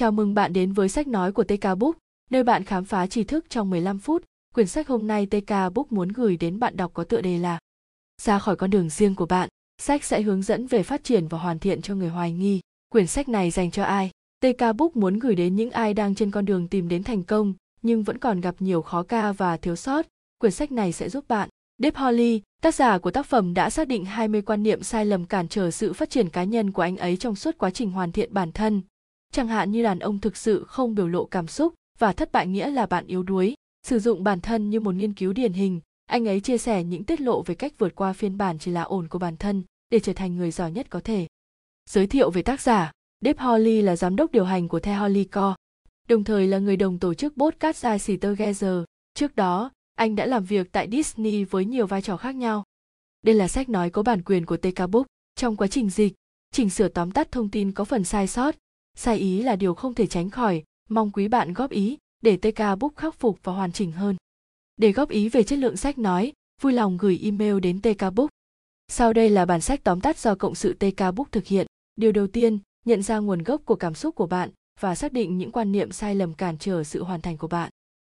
Chào mừng bạn đến với sách nói của TK Book, nơi bạn khám phá tri thức trong 15 phút. Quyển sách hôm nay TK Book muốn gửi đến bạn đọc có tựa đề là Ra khỏi con đường riêng của bạn. Sách sẽ hướng dẫn về phát triển và hoàn thiện cho người hoài nghi. Quyển sách này dành cho ai? TK Book muốn gửi đến những ai đang trên con đường tìm đến thành công nhưng vẫn còn gặp nhiều khó ca và thiếu sót. Quyển sách này sẽ giúp bạn. Deep Holly, tác giả của tác phẩm đã xác định 20 quan niệm sai lầm cản trở sự phát triển cá nhân của anh ấy trong suốt quá trình hoàn thiện bản thân. Chẳng hạn như đàn ông thực sự không biểu lộ cảm xúc và thất bại nghĩa là bạn yếu đuối. Sử dụng bản thân như một nghiên cứu điển hình, anh ấy chia sẻ những tiết lộ về cách vượt qua phiên bản chỉ là ổn của bản thân để trở thành người giỏi nhất có thể. Giới thiệu về tác giả, Dave Holly là giám đốc điều hành của The Holly Co. Đồng thời là người đồng tổ chức podcast I Together. Trước đó, anh đã làm việc tại Disney với nhiều vai trò khác nhau. Đây là sách nói có bản quyền của TK Book. Trong quá trình dịch, chỉnh sửa tóm tắt thông tin có phần sai sót. Sai ý là điều không thể tránh khỏi, mong quý bạn góp ý để TK Book khắc phục và hoàn chỉnh hơn. Để góp ý về chất lượng sách nói, vui lòng gửi email đến TK Book. Sau đây là bản sách tóm tắt do cộng sự TK Book thực hiện. Điều đầu tiên, nhận ra nguồn gốc của cảm xúc của bạn và xác định những quan niệm sai lầm cản trở sự hoàn thành của bạn.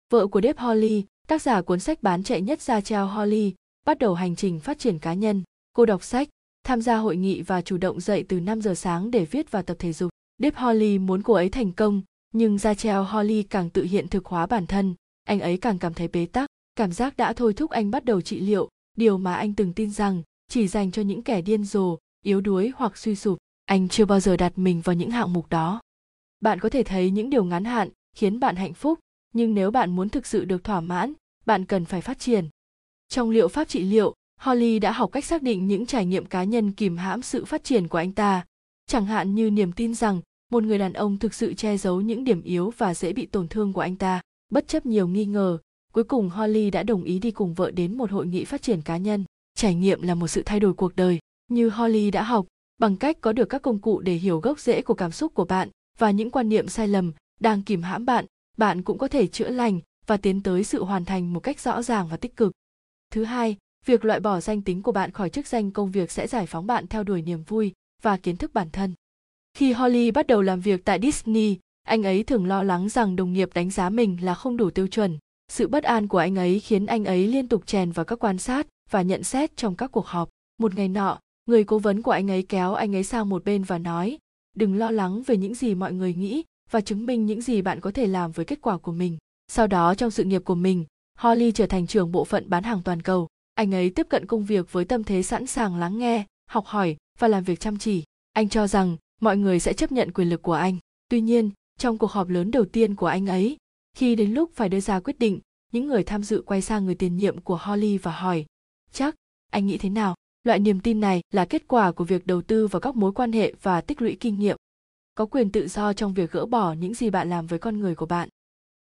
Vợ của deb Holly, tác giả cuốn sách bán chạy nhất ra treo Holly, bắt đầu hành trình phát triển cá nhân. Cô đọc sách, tham gia hội nghị và chủ động dậy từ 5 giờ sáng để viết và tập thể dục. Deep Holly muốn cô ấy thành công, nhưng ra treo Holly càng tự hiện thực hóa bản thân, anh ấy càng cảm thấy bế tắc, cảm giác đã thôi thúc anh bắt đầu trị liệu, điều mà anh từng tin rằng chỉ dành cho những kẻ điên rồ, yếu đuối hoặc suy sụp. Anh chưa bao giờ đặt mình vào những hạng mục đó. Bạn có thể thấy những điều ngắn hạn khiến bạn hạnh phúc, nhưng nếu bạn muốn thực sự được thỏa mãn, bạn cần phải phát triển. Trong liệu pháp trị liệu, Holly đã học cách xác định những trải nghiệm cá nhân kìm hãm sự phát triển của anh ta, chẳng hạn như niềm tin rằng một người đàn ông thực sự che giấu những điểm yếu và dễ bị tổn thương của anh ta. Bất chấp nhiều nghi ngờ, cuối cùng Holly đã đồng ý đi cùng vợ đến một hội nghị phát triển cá nhân. Trải nghiệm là một sự thay đổi cuộc đời, như Holly đã học, bằng cách có được các công cụ để hiểu gốc rễ của cảm xúc của bạn và những quan niệm sai lầm đang kìm hãm bạn, bạn cũng có thể chữa lành và tiến tới sự hoàn thành một cách rõ ràng và tích cực. Thứ hai, việc loại bỏ danh tính của bạn khỏi chức danh công việc sẽ giải phóng bạn theo đuổi niềm vui và kiến thức bản thân. Khi Holly bắt đầu làm việc tại Disney, anh ấy thường lo lắng rằng đồng nghiệp đánh giá mình là không đủ tiêu chuẩn. Sự bất an của anh ấy khiến anh ấy liên tục chèn vào các quan sát và nhận xét trong các cuộc họp. Một ngày nọ, người cố vấn của anh ấy kéo anh ấy sang một bên và nói, đừng lo lắng về những gì mọi người nghĩ và chứng minh những gì bạn có thể làm với kết quả của mình. Sau đó trong sự nghiệp của mình, Holly trở thành trưởng bộ phận bán hàng toàn cầu. Anh ấy tiếp cận công việc với tâm thế sẵn sàng lắng nghe, học hỏi và làm việc chăm chỉ. Anh cho rằng mọi người sẽ chấp nhận quyền lực của anh. Tuy nhiên, trong cuộc họp lớn đầu tiên của anh ấy, khi đến lúc phải đưa ra quyết định, những người tham dự quay sang người tiền nhiệm của Holly và hỏi, chắc, anh nghĩ thế nào? Loại niềm tin này là kết quả của việc đầu tư vào các mối quan hệ và tích lũy kinh nghiệm. Có quyền tự do trong việc gỡ bỏ những gì bạn làm với con người của bạn.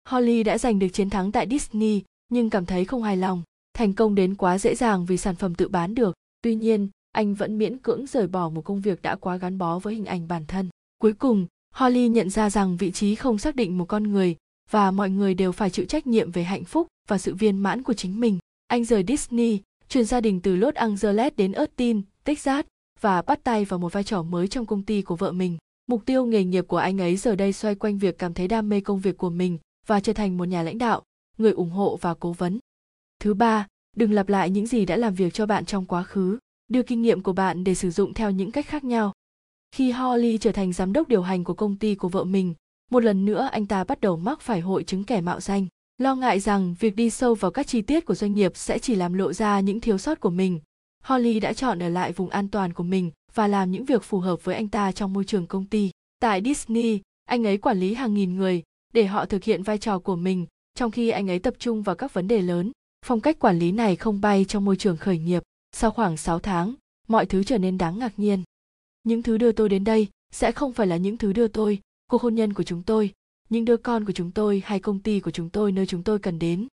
Holly đã giành được chiến thắng tại Disney nhưng cảm thấy không hài lòng. Thành công đến quá dễ dàng vì sản phẩm tự bán được. Tuy nhiên, anh vẫn miễn cưỡng rời bỏ một công việc đã quá gắn bó với hình ảnh bản thân. Cuối cùng, Holly nhận ra rằng vị trí không xác định một con người và mọi người đều phải chịu trách nhiệm về hạnh phúc và sự viên mãn của chính mình. Anh rời Disney, chuyển gia đình từ Los Angeles đến Austin, Texas và bắt tay vào một vai trò mới trong công ty của vợ mình. Mục tiêu nghề nghiệp của anh ấy giờ đây xoay quanh việc cảm thấy đam mê công việc của mình và trở thành một nhà lãnh đạo, người ủng hộ và cố vấn. Thứ ba, đừng lặp lại những gì đã làm việc cho bạn trong quá khứ, đưa kinh nghiệm của bạn để sử dụng theo những cách khác nhau. Khi Holly trở thành giám đốc điều hành của công ty của vợ mình, một lần nữa anh ta bắt đầu mắc phải hội chứng kẻ mạo danh. Lo ngại rằng việc đi sâu vào các chi tiết của doanh nghiệp sẽ chỉ làm lộ ra những thiếu sót của mình, Holly đã chọn ở lại vùng an toàn của mình và làm những việc phù hợp với anh ta trong môi trường công ty. Tại Disney, anh ấy quản lý hàng nghìn người để họ thực hiện vai trò của mình, trong khi anh ấy tập trung vào các vấn đề lớn. Phong cách quản lý này không bay trong môi trường khởi nghiệp. Sau khoảng 6 tháng, mọi thứ trở nên đáng ngạc nhiên. Những thứ đưa tôi đến đây sẽ không phải là những thứ đưa tôi, cuộc hôn nhân của chúng tôi, những đứa con của chúng tôi hay công ty của chúng tôi nơi chúng tôi cần đến.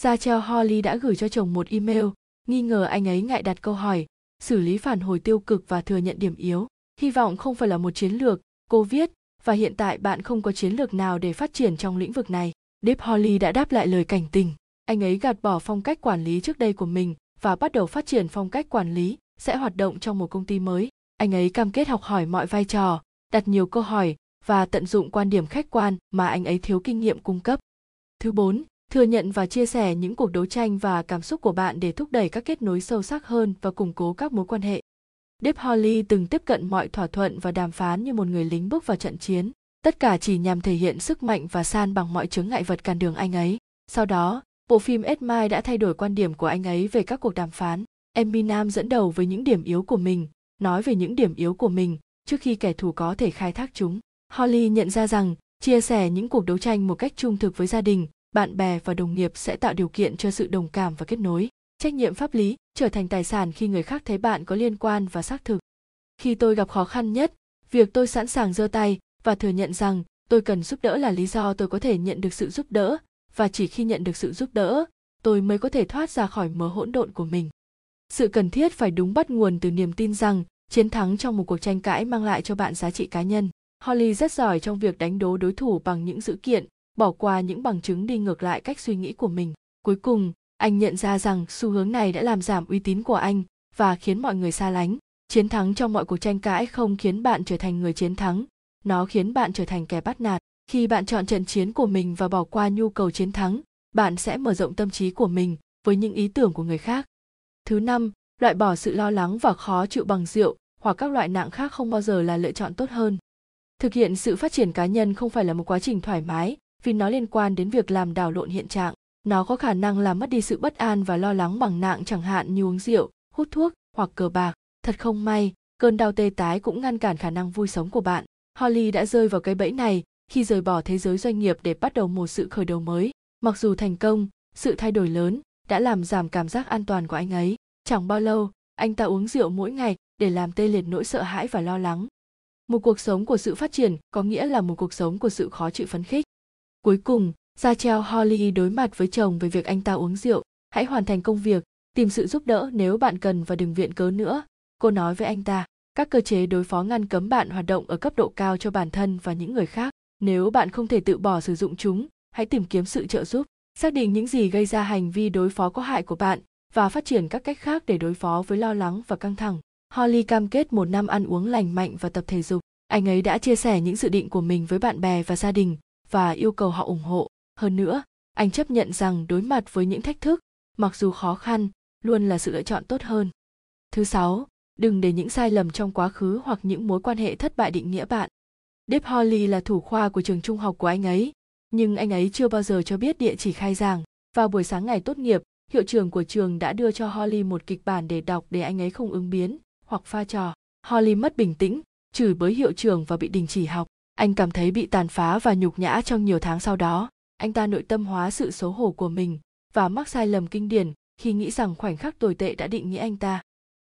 Rachel Holly đã gửi cho chồng một email, nghi ngờ anh ấy ngại đặt câu hỏi, xử lý phản hồi tiêu cực và thừa nhận điểm yếu. Hy vọng không phải là một chiến lược, cô viết, và hiện tại bạn không có chiến lược nào để phát triển trong lĩnh vực này. Deep Holly đã đáp lại lời cảnh tình. Anh ấy gạt bỏ phong cách quản lý trước đây của mình và bắt đầu phát triển phong cách quản lý sẽ hoạt động trong một công ty mới. Anh ấy cam kết học hỏi mọi vai trò, đặt nhiều câu hỏi và tận dụng quan điểm khách quan mà anh ấy thiếu kinh nghiệm cung cấp. Thứ bốn, thừa nhận và chia sẻ những cuộc đấu tranh và cảm xúc của bạn để thúc đẩy các kết nối sâu sắc hơn và củng cố các mối quan hệ. Deep Holly từng tiếp cận mọi thỏa thuận và đàm phán như một người lính bước vào trận chiến, tất cả chỉ nhằm thể hiện sức mạnh và san bằng mọi chướng ngại vật cản đường anh ấy. Sau đó, bộ phim Edmai đã thay đổi quan điểm của anh ấy về các cuộc đàm phán. Eminem dẫn đầu với những điểm yếu của mình, nói về những điểm yếu của mình trước khi kẻ thù có thể khai thác chúng. Holly nhận ra rằng chia sẻ những cuộc đấu tranh một cách trung thực với gia đình, bạn bè và đồng nghiệp sẽ tạo điều kiện cho sự đồng cảm và kết nối. Trách nhiệm pháp lý trở thành tài sản khi người khác thấy bạn có liên quan và xác thực. Khi tôi gặp khó khăn nhất, việc tôi sẵn sàng giơ tay và thừa nhận rằng tôi cần giúp đỡ là lý do tôi có thể nhận được sự giúp đỡ và chỉ khi nhận được sự giúp đỡ, tôi mới có thể thoát ra khỏi mớ hỗn độn của mình. Sự cần thiết phải đúng bắt nguồn từ niềm tin rằng chiến thắng trong một cuộc tranh cãi mang lại cho bạn giá trị cá nhân. Holly rất giỏi trong việc đánh đố đối thủ bằng những dữ kiện, bỏ qua những bằng chứng đi ngược lại cách suy nghĩ của mình. Cuối cùng, anh nhận ra rằng xu hướng này đã làm giảm uy tín của anh và khiến mọi người xa lánh. Chiến thắng trong mọi cuộc tranh cãi không khiến bạn trở thành người chiến thắng, nó khiến bạn trở thành kẻ bắt nạt khi bạn chọn trận chiến của mình và bỏ qua nhu cầu chiến thắng, bạn sẽ mở rộng tâm trí của mình với những ý tưởng của người khác. Thứ năm, loại bỏ sự lo lắng và khó chịu bằng rượu hoặc các loại nặng khác không bao giờ là lựa chọn tốt hơn. Thực hiện sự phát triển cá nhân không phải là một quá trình thoải mái vì nó liên quan đến việc làm đảo lộn hiện trạng. Nó có khả năng làm mất đi sự bất an và lo lắng bằng nặng chẳng hạn như uống rượu, hút thuốc hoặc cờ bạc. Thật không may, cơn đau tê tái cũng ngăn cản khả năng vui sống của bạn. Holly đã rơi vào cái bẫy này khi rời bỏ thế giới doanh nghiệp để bắt đầu một sự khởi đầu mới. Mặc dù thành công, sự thay đổi lớn đã làm giảm cảm giác an toàn của anh ấy. Chẳng bao lâu, anh ta uống rượu mỗi ngày để làm tê liệt nỗi sợ hãi và lo lắng. Một cuộc sống của sự phát triển có nghĩa là một cuộc sống của sự khó chịu phấn khích. Cuối cùng, Rachel Holly đối mặt với chồng về việc anh ta uống rượu. Hãy hoàn thành công việc, tìm sự giúp đỡ nếu bạn cần và đừng viện cớ nữa. Cô nói với anh ta, các cơ chế đối phó ngăn cấm bạn hoạt động ở cấp độ cao cho bản thân và những người khác nếu bạn không thể tự bỏ sử dụng chúng, hãy tìm kiếm sự trợ giúp, xác định những gì gây ra hành vi đối phó có hại của bạn và phát triển các cách khác để đối phó với lo lắng và căng thẳng. Holly cam kết một năm ăn uống lành mạnh và tập thể dục. Anh ấy đã chia sẻ những dự định của mình với bạn bè và gia đình và yêu cầu họ ủng hộ. Hơn nữa, anh chấp nhận rằng đối mặt với những thách thức, mặc dù khó khăn, luôn là sự lựa chọn tốt hơn. Thứ sáu, đừng để những sai lầm trong quá khứ hoặc những mối quan hệ thất bại định nghĩa bạn. Deep Holly là thủ khoa của trường trung học của anh ấy, nhưng anh ấy chưa bao giờ cho biết địa chỉ khai giảng. Vào buổi sáng ngày tốt nghiệp, hiệu trưởng của trường đã đưa cho Holly một kịch bản để đọc để anh ấy không ứng biến hoặc pha trò. Holly mất bình tĩnh, chửi bới hiệu trưởng và bị đình chỉ học. Anh cảm thấy bị tàn phá và nhục nhã trong nhiều tháng sau đó. Anh ta nội tâm hóa sự xấu hổ của mình và mắc sai lầm kinh điển khi nghĩ rằng khoảnh khắc tồi tệ đã định nghĩa anh ta.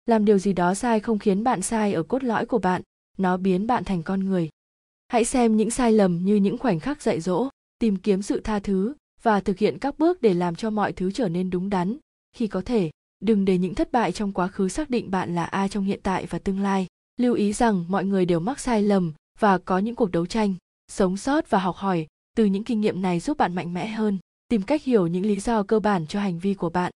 Làm điều gì đó sai không khiến bạn sai ở cốt lõi của bạn, nó biến bạn thành con người hãy xem những sai lầm như những khoảnh khắc dạy dỗ, tìm kiếm sự tha thứ, và thực hiện các bước để làm cho mọi thứ trở nên đúng đắn. Khi có thể, đừng để những thất bại trong quá khứ xác định bạn là ai trong hiện tại và tương lai. Lưu ý rằng mọi người đều mắc sai lầm và có những cuộc đấu tranh, sống sót và học hỏi từ những kinh nghiệm này giúp bạn mạnh mẽ hơn. Tìm cách hiểu những lý do cơ bản cho hành vi của bạn.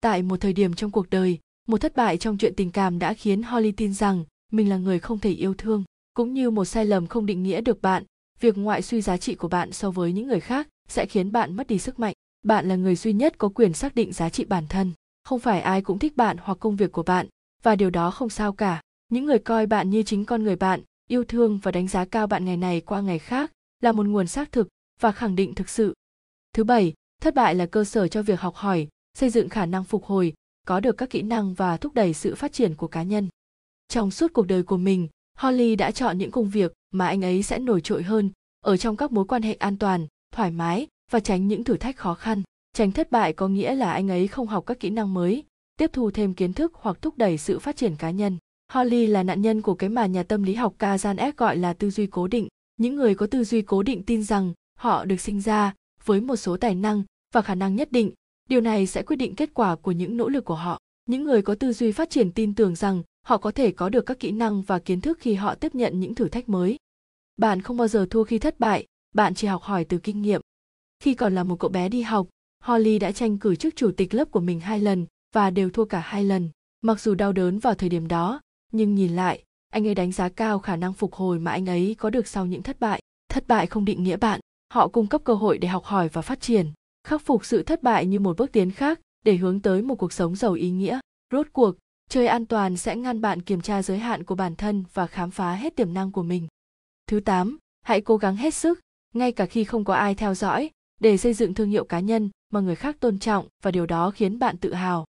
Tại một thời điểm trong cuộc đời, một thất bại trong chuyện tình cảm đã khiến holly tin rằng mình là người không thể yêu thương cũng như một sai lầm không định nghĩa được bạn, việc ngoại suy giá trị của bạn so với những người khác sẽ khiến bạn mất đi sức mạnh. Bạn là người duy nhất có quyền xác định giá trị bản thân. Không phải ai cũng thích bạn hoặc công việc của bạn, và điều đó không sao cả. Những người coi bạn như chính con người bạn, yêu thương và đánh giá cao bạn ngày này qua ngày khác là một nguồn xác thực và khẳng định thực sự. Thứ bảy, thất bại là cơ sở cho việc học hỏi, xây dựng khả năng phục hồi, có được các kỹ năng và thúc đẩy sự phát triển của cá nhân. Trong suốt cuộc đời của mình Holly đã chọn những công việc mà anh ấy sẽ nổi trội hơn ở trong các mối quan hệ an toàn, thoải mái và tránh những thử thách khó khăn. Tránh thất bại có nghĩa là anh ấy không học các kỹ năng mới, tiếp thu thêm kiến thức hoặc thúc đẩy sự phát triển cá nhân. Holly là nạn nhân của cái mà nhà tâm lý học Kazan S gọi là tư duy cố định. Những người có tư duy cố định tin rằng họ được sinh ra với một số tài năng và khả năng nhất định. Điều này sẽ quyết định kết quả của những nỗ lực của họ. Những người có tư duy phát triển tin tưởng rằng họ có thể có được các kỹ năng và kiến thức khi họ tiếp nhận những thử thách mới. Bạn không bao giờ thua khi thất bại, bạn chỉ học hỏi từ kinh nghiệm. Khi còn là một cậu bé đi học, holly đã tranh cử chức chủ tịch lớp của mình hai lần và đều thua cả hai lần. Mặc dù đau đớn vào thời điểm đó, nhưng nhìn lại, anh ấy đánh giá cao khả năng phục hồi mà anh ấy có được sau những thất bại. Thất bại không định nghĩa bạn, họ cung cấp cơ hội để học hỏi và phát triển, khắc phục sự thất bại như một bước tiến khác để hướng tới một cuộc sống giàu ý nghĩa. Rốt cuộc chơi an toàn sẽ ngăn bạn kiểm tra giới hạn của bản thân và khám phá hết tiềm năng của mình thứ 8, hãy cố gắng hết sức ngay cả khi không có ai theo dõi để xây dựng thương hiệu cá nhân mà người khác tôn trọng và điều đó khiến bạn tự hào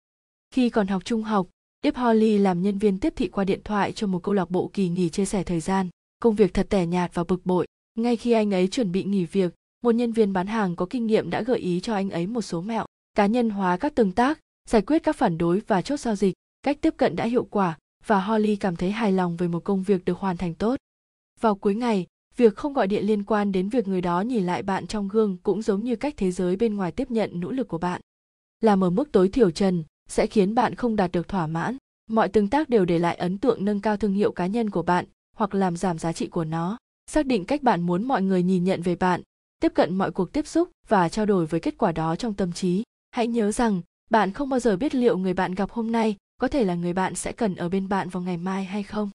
khi còn học trung học Deep Holly làm nhân viên tiếp thị qua điện thoại cho một câu lạc bộ kỳ nghỉ chia sẻ thời gian. Công việc thật tẻ nhạt và bực bội. Ngay khi anh ấy chuẩn bị nghỉ việc, một nhân viên bán hàng có kinh nghiệm đã gợi ý cho anh ấy một số mẹo cá nhân hóa các tương tác, giải quyết các phản đối và chốt giao dịch. Cách tiếp cận đã hiệu quả và Holly cảm thấy hài lòng về một công việc được hoàn thành tốt. Vào cuối ngày, việc không gọi điện liên quan đến việc người đó nhìn lại bạn trong gương cũng giống như cách thế giới bên ngoài tiếp nhận nỗ lực của bạn. Làm ở mức tối thiểu trần, sẽ khiến bạn không đạt được thỏa mãn mọi tương tác đều để lại ấn tượng nâng cao thương hiệu cá nhân của bạn hoặc làm giảm giá trị của nó xác định cách bạn muốn mọi người nhìn nhận về bạn tiếp cận mọi cuộc tiếp xúc và trao đổi với kết quả đó trong tâm trí hãy nhớ rằng bạn không bao giờ biết liệu người bạn gặp hôm nay có thể là người bạn sẽ cần ở bên bạn vào ngày mai hay không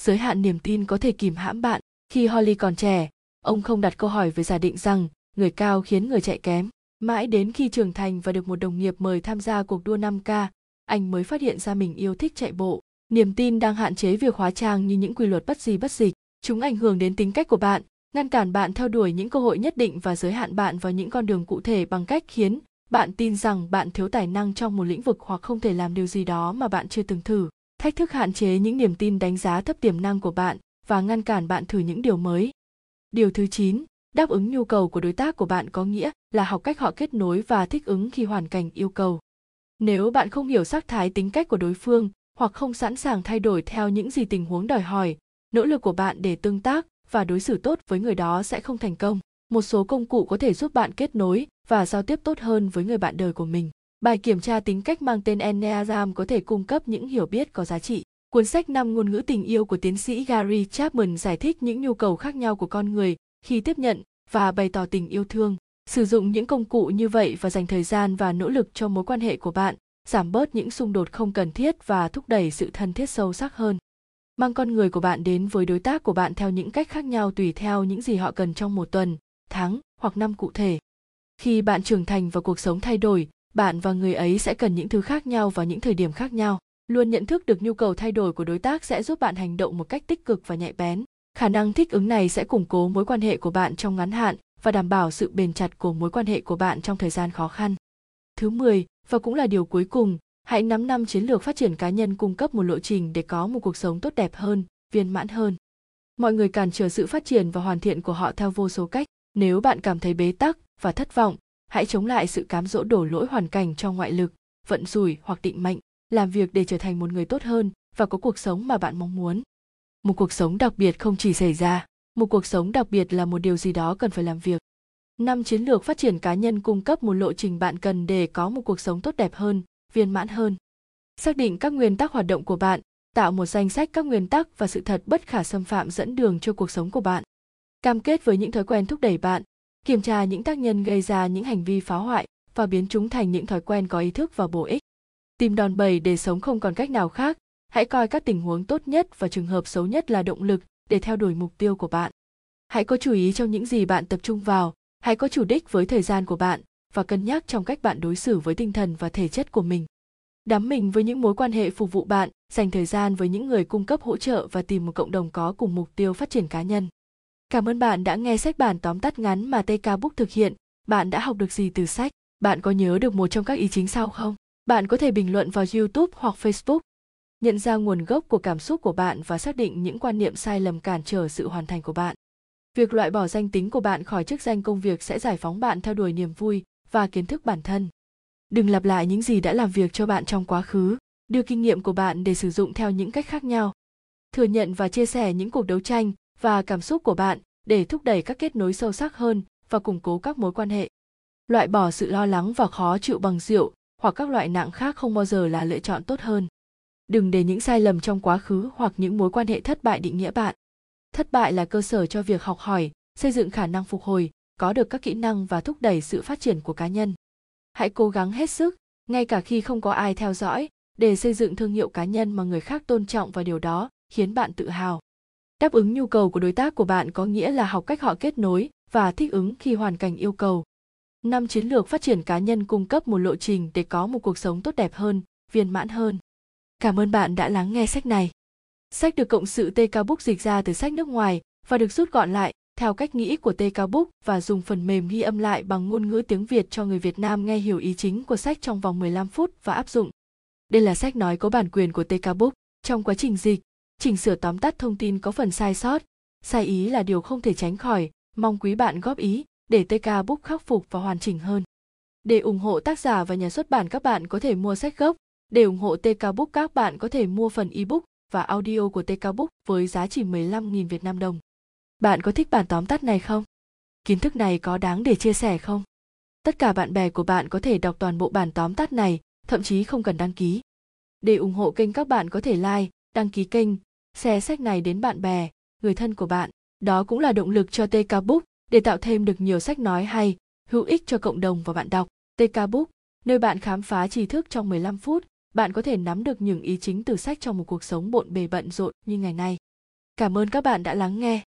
giới hạn niềm tin có thể kìm hãm bạn khi holly còn trẻ ông không đặt câu hỏi với giả định rằng người cao khiến người chạy kém Mãi đến khi trưởng thành và được một đồng nghiệp mời tham gia cuộc đua 5K, anh mới phát hiện ra mình yêu thích chạy bộ. Niềm tin đang hạn chế việc hóa trang như những quy luật bất di bất dịch. Chúng ảnh hưởng đến tính cách của bạn, ngăn cản bạn theo đuổi những cơ hội nhất định và giới hạn bạn vào những con đường cụ thể bằng cách khiến bạn tin rằng bạn thiếu tài năng trong một lĩnh vực hoặc không thể làm điều gì đó mà bạn chưa từng thử. Thách thức hạn chế những niềm tin đánh giá thấp tiềm năng của bạn và ngăn cản bạn thử những điều mới. Điều thứ 9, đáp ứng nhu cầu của đối tác của bạn có nghĩa là học cách họ kết nối và thích ứng khi hoàn cảnh yêu cầu nếu bạn không hiểu sắc thái tính cách của đối phương hoặc không sẵn sàng thay đổi theo những gì tình huống đòi hỏi nỗ lực của bạn để tương tác và đối xử tốt với người đó sẽ không thành công một số công cụ có thể giúp bạn kết nối và giao tiếp tốt hơn với người bạn đời của mình. Bài kiểm tra tính cách mang tên enneagram có thể cung cấp những hiểu biết có giá trị. Cuốn sách năm ngôn ngữ tình yêu của tiến sĩ gary chapman giải thích những nhu cầu khác nhau của con người khi tiếp nhận và bày tỏ tình yêu thương. Sử dụng những công cụ như vậy và dành thời gian và nỗ lực cho mối quan hệ của bạn, giảm bớt những xung đột không cần thiết và thúc đẩy sự thân thiết sâu sắc hơn. Mang con người của bạn đến với đối tác của bạn theo những cách khác nhau tùy theo những gì họ cần trong một tuần, tháng hoặc năm cụ thể khi bạn trưởng thành và cuộc sống thay đổi bạn và người ấy sẽ cần những thứ khác nhau vào những thời điểm khác nhau luôn nhận thức được nhu cầu thay đổi của đối tác sẽ giúp bạn hành động một cách tích cực và nhạy bén khả năng thích ứng này sẽ củng cố mối quan hệ của bạn trong ngắn hạn và đảm bảo sự bền chặt của mối quan hệ của bạn trong thời gian khó khăn. Thứ 10, và cũng là điều cuối cùng, hãy nắm năm chiến lược phát triển cá nhân cung cấp một lộ trình để có một cuộc sống tốt đẹp hơn, viên mãn hơn. Mọi người cản trở sự phát triển và hoàn thiện của họ theo vô số cách. Nếu bạn cảm thấy bế tắc và thất vọng, hãy chống lại sự cám dỗ đổ lỗi hoàn cảnh cho ngoại lực, vận rủi hoặc định mệnh, làm việc để trở thành một người tốt hơn và có cuộc sống mà bạn mong muốn. Một cuộc sống đặc biệt không chỉ xảy ra một cuộc sống đặc biệt là một điều gì đó cần phải làm việc. Năm chiến lược phát triển cá nhân cung cấp một lộ trình bạn cần để có một cuộc sống tốt đẹp hơn viên mãn hơn. Xác định các nguyên tắc hoạt động của bạn tạo một danh sách các nguyên tắc và sự thật bất khả xâm phạm dẫn đường cho cuộc sống của bạn cam kết với những thói quen thúc đẩy bạn, kiểm tra những tác nhân gây ra những hành vi phá hoại và biến chúng thành những thói quen có ý thức và bổ ích. Tìm đòn bẩy để sống không còn cách nào khác, hãy coi các tình huống tốt nhất và trường hợp xấu nhất là động lực để theo đuổi mục tiêu của bạn. Hãy có chú ý trong những gì bạn tập trung vào, hãy có chủ đích với thời gian của bạn và cân nhắc trong cách bạn đối xử với tinh thần và thể chất của mình. Đắm mình với những mối quan hệ phục vụ bạn, dành thời gian với những người cung cấp hỗ trợ và tìm một cộng đồng có cùng mục tiêu phát triển cá nhân cảm ơn bạn đã nghe sách bản tóm tắt ngắn mà tk book thực hiện. Bạn đã học được gì từ sách? Bạn có nhớ được một trong các ý chính sau không? Bạn có thể bình luận vào youtube hoặc facebook. Nhận ra nguồn gốc của cảm xúc của bạn và xác định những quan niệm sai lầm cản trở sự hoàn thành của bạn. Việc loại bỏ danh tính của bạn khỏi chức danh công việc sẽ giải phóng bạn theo đuổi niềm vui và kiến thức bản thân. Đừng lặp lại những gì đã làm việc cho bạn trong quá khứ. Đưa kinh nghiệm của bạn để sử dụng theo những cách khác nhau. Thừa nhận và chia sẻ những cuộc đấu tranh và cảm xúc của bạn để thúc đẩy các kết nối sâu sắc hơn và củng cố các mối quan hệ. Loại bỏ sự lo lắng và khó chịu bằng rượu hoặc các loại nặng khác không bao giờ là lựa chọn tốt hơn. Đừng để những sai lầm trong quá khứ hoặc những mối quan hệ thất bại định nghĩa bạn. Thất bại là cơ sở cho việc học hỏi, xây dựng khả năng phục hồi, có được các kỹ năng và thúc đẩy sự phát triển của cá nhân. Hãy cố gắng hết sức, ngay cả khi không có ai theo dõi, để xây dựng thương hiệu cá nhân mà người khác tôn trọng và điều đó khiến bạn tự hào. Đáp ứng nhu cầu của đối tác của bạn có nghĩa là học cách họ kết nối và thích ứng khi hoàn cảnh yêu cầu. Năm chiến lược phát triển cá nhân cung cấp một lộ trình để có một cuộc sống tốt đẹp hơn, viên mãn hơn. Cảm ơn bạn đã lắng nghe sách này. Sách được cộng sự TK Book dịch ra từ sách nước ngoài và được rút gọn lại theo cách nghĩ của TK Book và dùng phần mềm ghi âm lại bằng ngôn ngữ tiếng Việt cho người Việt Nam nghe hiểu ý chính của sách trong vòng 15 phút và áp dụng. Đây là sách nói có bản quyền của TK Book. Trong quá trình dịch, chỉnh sửa tóm tắt thông tin có phần sai sót, sai ý là điều không thể tránh khỏi, mong quý bạn góp ý để TK Book khắc phục và hoàn chỉnh hơn. Để ủng hộ tác giả và nhà xuất bản các bạn có thể mua sách gốc. Để ủng hộ TK Book các bạn có thể mua phần ebook và audio của TK Book với giá chỉ 15.000 Việt Nam đồng. Bạn có thích bản tóm tắt này không? Kiến thức này có đáng để chia sẻ không? Tất cả bạn bè của bạn có thể đọc toàn bộ bản tóm tắt này, thậm chí không cần đăng ký. Để ủng hộ kênh các bạn có thể like, đăng ký kênh, share sách này đến bạn bè, người thân của bạn. Đó cũng là động lực cho TK Book để tạo thêm được nhiều sách nói hay, hữu ích cho cộng đồng và bạn đọc. TK Book, nơi bạn khám phá tri thức trong 15 phút, bạn có thể nắm được những ý chính từ sách trong một cuộc sống bộn bề bận rộn như ngày nay. Cảm ơn các bạn đã lắng nghe.